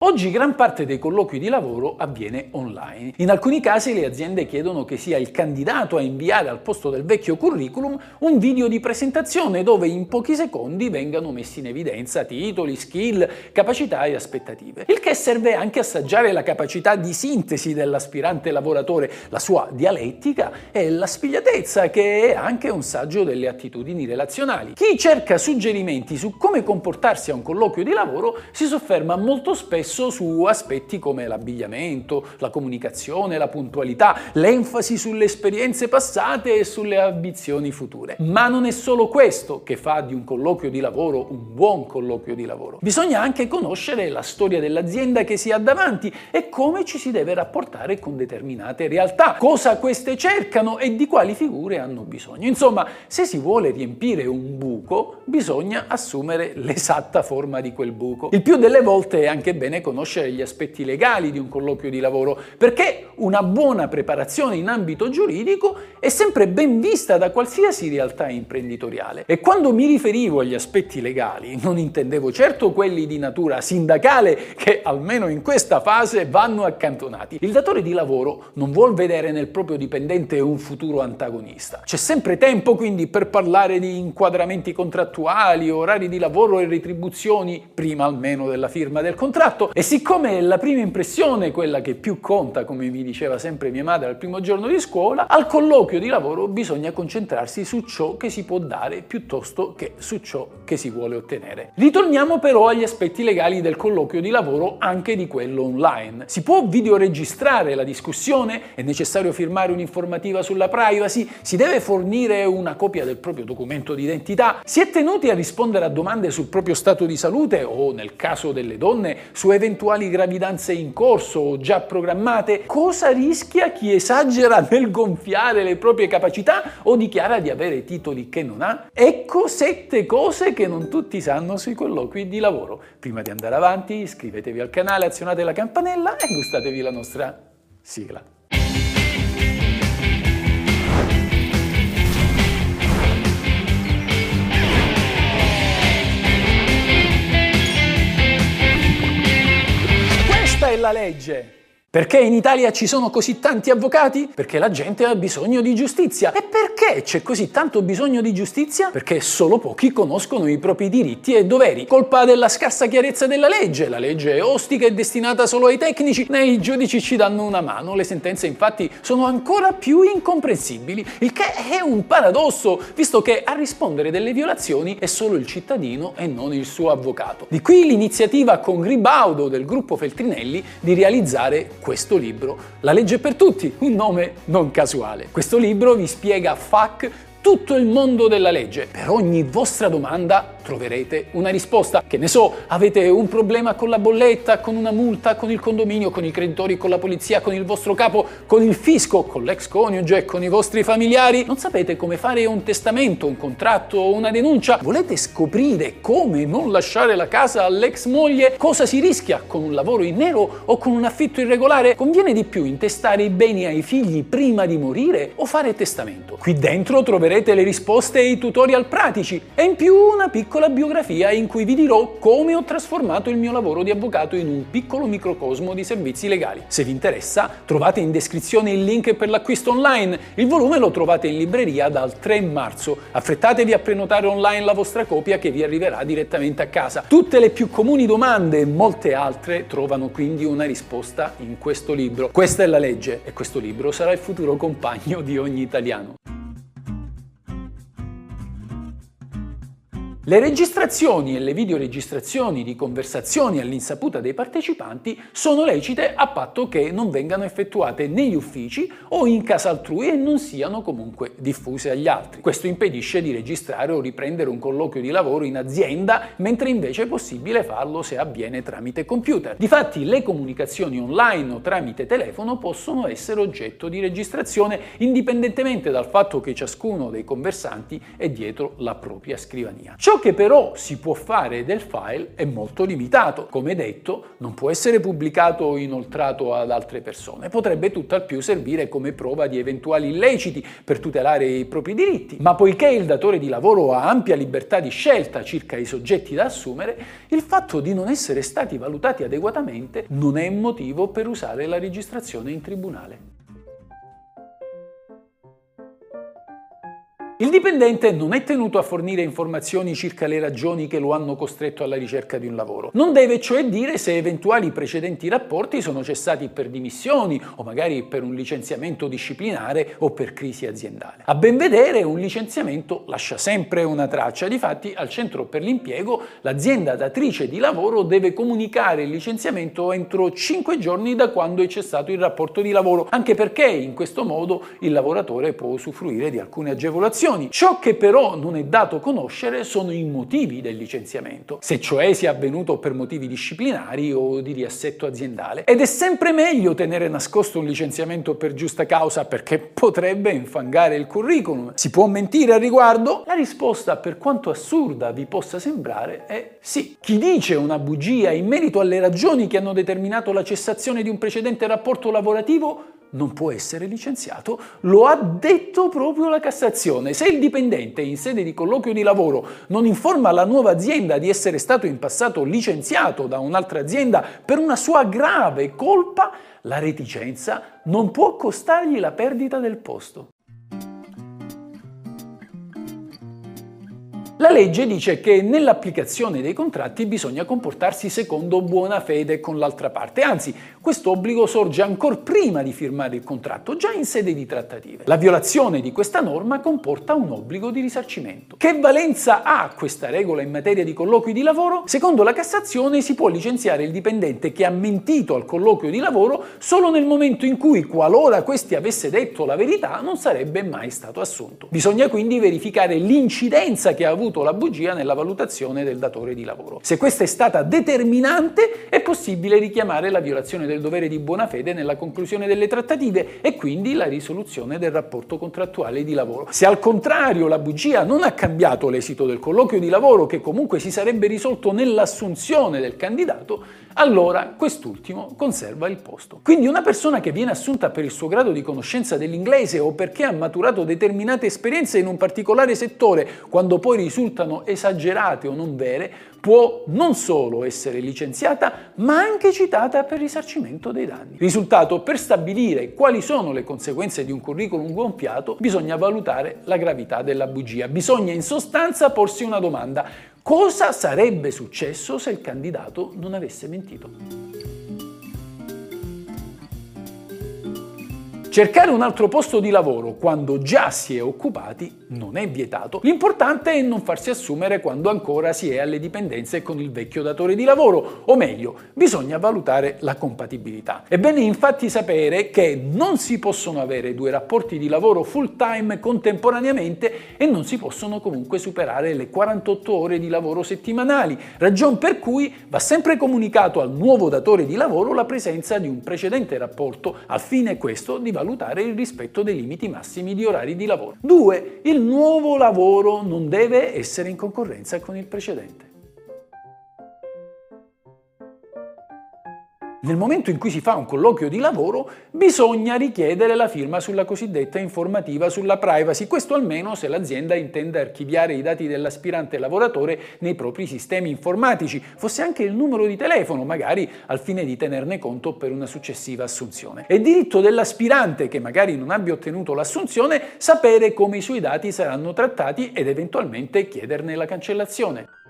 Oggi gran parte dei colloqui di lavoro avviene online. In alcuni casi le aziende chiedono che sia il candidato a inviare al posto del vecchio curriculum un video di presentazione dove in pochi secondi vengano messi in evidenza titoli, skill, capacità e aspettative. Il che serve anche a assaggiare la capacità di sintesi dell'aspirante lavoratore, la sua dialettica e la spigliatezza che è anche un saggio delle attitudini relazionali. Chi cerca suggerimenti su come comportarsi a un colloquio di lavoro si sofferma molto spesso spesso su aspetti come l'abbigliamento, la comunicazione, la puntualità, l'enfasi sulle esperienze passate e sulle ambizioni future. Ma non è solo questo che fa di un colloquio di lavoro un buon colloquio di lavoro. Bisogna anche conoscere la storia dell'azienda che si ha davanti e come ci si deve rapportare con determinate realtà, cosa queste cercano e di quali figure hanno bisogno. Insomma, se si vuole riempire un buco, bisogna assumere l'esatta forma di quel buco. Il più delle volte è anche bene bene conoscere gli aspetti legali di un colloquio di lavoro, perché una buona preparazione in ambito giuridico è sempre ben vista da qualsiasi realtà imprenditoriale. E quando mi riferivo agli aspetti legali, non intendevo certo quelli di natura sindacale, che almeno in questa fase vanno accantonati. Il datore di lavoro non vuol vedere nel proprio dipendente un futuro antagonista. C'è sempre tempo quindi per parlare di inquadramenti contrattuali, orari di lavoro e retribuzioni, prima almeno della firma del contratto, e siccome la prima impressione è quella che più conta, come mi diceva sempre mia madre al primo giorno di scuola, al colloquio di lavoro bisogna concentrarsi su ciò che si può dare piuttosto che su ciò che si vuole ottenere. Ritorniamo però agli aspetti legali del colloquio di lavoro anche di quello online. Si può videoregistrare la discussione? È necessario firmare un'informativa sulla privacy? Si deve fornire una copia del proprio documento di identità? Si è tenuti a rispondere a domande sul proprio stato di salute o, nel caso delle donne, su eventuali gravidanze in corso o già programmate? Cosa rischia chi esagera nel gonfiare le proprie capacità o dichiara di avere titoli che non ha? Ecco sette cose che non tutti sanno sui colloqui di lavoro. Prima di andare avanti iscrivetevi al canale, azionate la campanella e gustatevi la nostra sigla. La legge. Perché in Italia ci sono così tanti avvocati? Perché la gente ha bisogno di giustizia. E perché c'è così tanto bisogno di giustizia? Perché solo pochi conoscono i propri diritti e doveri. Colpa della scarsa chiarezza della legge. La legge è ostica e destinata solo ai tecnici. Né i giudici ci danno una mano. Le sentenze infatti sono ancora più incomprensibili. Il che è un paradosso, visto che a rispondere delle violazioni è solo il cittadino e non il suo avvocato. Di qui l'iniziativa con Gribaudo del gruppo Feltrinelli di realizzare questo libro, La legge per tutti, un nome non casuale. Questo libro vi spiega FAC tutto il mondo della legge. Per ogni vostra domanda troverete una risposta. Che ne so, avete un problema con la bolletta, con una multa, con il condominio, con i creditori, con la polizia, con il vostro capo, con il fisco, con l'ex coniuge, con i vostri familiari. Non sapete come fare un testamento, un contratto o una denuncia? Volete scoprire come non lasciare la casa all'ex moglie? Cosa si rischia con un lavoro in nero o con un affitto irregolare? Conviene di più intestare i beni ai figli prima di morire o fare testamento? Qui dentro troverete le risposte e i tutorial pratici e in più una piccola piccola biografia in cui vi dirò come ho trasformato il mio lavoro di avvocato in un piccolo microcosmo di servizi legali. Se vi interessa, trovate in descrizione il link per l'acquisto online. Il volume lo trovate in libreria dal 3 marzo. Affrettatevi a prenotare online la vostra copia che vi arriverà direttamente a casa. Tutte le più comuni domande e molte altre trovano quindi una risposta in questo libro. Questa è la legge e questo libro sarà il futuro compagno di ogni italiano. Le registrazioni e le videoregistrazioni di conversazioni all'insaputa dei partecipanti sono lecite a patto che non vengano effettuate negli uffici o in casa altrui e non siano comunque diffuse agli altri. Questo impedisce di registrare o riprendere un colloquio di lavoro in azienda, mentre invece è possibile farlo se avviene tramite computer. Difatti le comunicazioni online o tramite telefono possono essere oggetto di registrazione indipendentemente dal fatto che ciascuno dei conversanti è dietro la propria scrivania. Ciò Ciò che però si può fare del file è molto limitato. Come detto, non può essere pubblicato o inoltrato ad altre persone. Potrebbe tutt'al più servire come prova di eventuali illeciti per tutelare i propri diritti. Ma poiché il datore di lavoro ha ampia libertà di scelta circa i soggetti da assumere, il fatto di non essere stati valutati adeguatamente non è motivo per usare la registrazione in tribunale. Il dipendente non è tenuto a fornire informazioni circa le ragioni che lo hanno costretto alla ricerca di un lavoro. Non deve cioè dire se eventuali precedenti rapporti sono cessati per dimissioni o magari per un licenziamento disciplinare o per crisi aziendale. A ben vedere un licenziamento lascia sempre una traccia, difatti al centro per l'impiego l'azienda datrice di lavoro deve comunicare il licenziamento entro 5 giorni da quando è cessato il rapporto di lavoro, anche perché in questo modo il lavoratore può usufruire di alcune agevolazioni sanzioni. Ciò che però non è dato conoscere sono i motivi del licenziamento, se cioè sia avvenuto per motivi disciplinari o di riassetto aziendale. Ed è sempre meglio tenere nascosto un licenziamento per giusta causa perché potrebbe infangare il curriculum. Si può mentire al riguardo? La risposta, per quanto assurda vi possa sembrare, è sì. Chi dice una bugia in merito alle ragioni che hanno determinato la cessazione di un precedente rapporto lavorativo non può essere licenziato, lo ha detto proprio la Cassazione. Se il dipendente in sede di colloquio di lavoro non informa la nuova azienda di essere stato in passato licenziato da un'altra azienda per una sua grave colpa, la reticenza non può costargli la perdita del posto. La legge dice che nell'applicazione dei contratti bisogna comportarsi secondo buona fede con l'altra parte, anzi questo obbligo sorge ancora prima di firmare il contratto, già in sede di trattative. La violazione di questa norma comporta un obbligo di risarcimento. Che valenza ha questa regola in materia di colloqui di lavoro? Secondo la Cassazione si può licenziare il dipendente che ha mentito al colloquio di lavoro solo nel momento in cui, qualora questi avesse detto la verità, non sarebbe mai stato assunto. Bisogna quindi verificare l'incidenza che ha avuto avuto la bugia nella valutazione del datore di lavoro. Se questa è stata determinante, è possibile richiamare la violazione del dovere di buona fede nella conclusione delle trattative e quindi la risoluzione del rapporto contrattuale di lavoro. Se al contrario la bugia non ha cambiato l'esito del colloquio di lavoro, che comunque si sarebbe risolto nell'assunzione del candidato, allora quest'ultimo conserva il posto. Quindi una persona che viene assunta per il suo grado di conoscenza dell'inglese o perché ha maturato determinate esperienze in un particolare settore, quando poi risultano esagerate o non vere, può non solo essere licenziata, ma anche citata per risarcimento dei danni. Risultato, per stabilire quali sono le conseguenze di un curriculum gonfiato, bisogna valutare la gravità della bugia. Bisogna in sostanza porsi una domanda. Cosa sarebbe successo se il candidato non avesse mentito? Cercare un altro posto di lavoro quando già si è occupati non è vietato. L'importante è non farsi assumere quando ancora si è alle dipendenze con il vecchio datore di lavoro, o meglio, bisogna valutare la compatibilità. È bene infatti sapere che non si possono avere due rapporti di lavoro full time contemporaneamente e non si possono comunque superare le 48 ore di lavoro settimanali, ragion per cui va sempre comunicato al nuovo datore di lavoro la presenza di un precedente rapporto al fine questo di valutare valutare il rispetto dei limiti massimi di orari di lavoro. 2. Il nuovo lavoro non deve essere in concorrenza con il precedente. Nel momento in cui si fa un colloquio di lavoro bisogna richiedere la firma sulla cosiddetta informativa sulla privacy, questo almeno se l'azienda intende archiviare i dati dell'aspirante lavoratore nei propri sistemi informatici, fosse anche il numero di telefono, magari al fine di tenerne conto per una successiva assunzione. È diritto dell'aspirante che magari non abbia ottenuto l'assunzione sapere come i suoi dati saranno trattati ed eventualmente chiederne la cancellazione.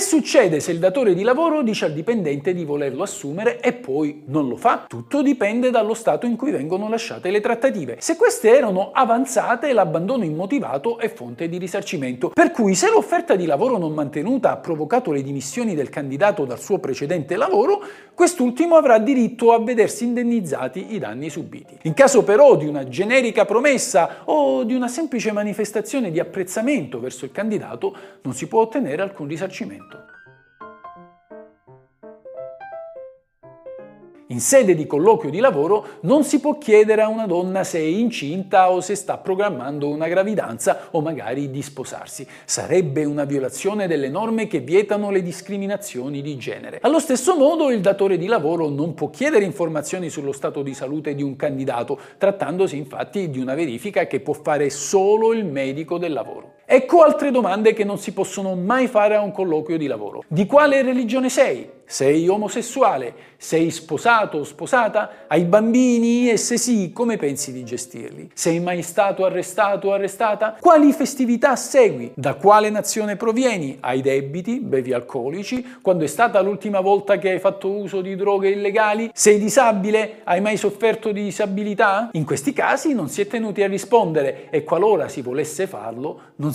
Succede se il datore di lavoro dice al dipendente di volerlo assumere e poi non lo fa? Tutto dipende dallo stato in cui vengono lasciate le trattative. Se queste erano avanzate, l'abbandono immotivato è fonte di risarcimento. Per cui se l'offerta di lavoro non mantenuta ha provocato le dimissioni del candidato dal suo precedente lavoro, quest'ultimo avrà diritto a vedersi indennizzati i danni subiti. In caso però di una generica promessa o di una semplice manifestazione di apprezzamento verso il candidato, non si può ottenere alcun risarcimento. In sede di colloquio di lavoro non si può chiedere a una donna se è incinta o se sta programmando una gravidanza o magari di sposarsi. Sarebbe una violazione delle norme che vietano le discriminazioni di genere. Allo stesso modo il datore di lavoro non può chiedere informazioni sullo stato di salute di un candidato, trattandosi infatti di una verifica che può fare solo il medico del lavoro. Ecco altre domande che non si possono mai fare a un colloquio di lavoro. Di quale religione sei? Sei omosessuale? Sei sposato o sposata? Hai bambini? E se sì, come pensi di gestirli? Sei mai stato arrestato o arrestata? Quali festività segui? Da quale nazione provieni? Hai debiti? Bevi alcolici? Quando è stata l'ultima volta che hai fatto uso di droghe illegali? Sei disabile? Hai mai sofferto di disabilità? In questi casi non si è tenuti a rispondere e qualora si volesse farlo non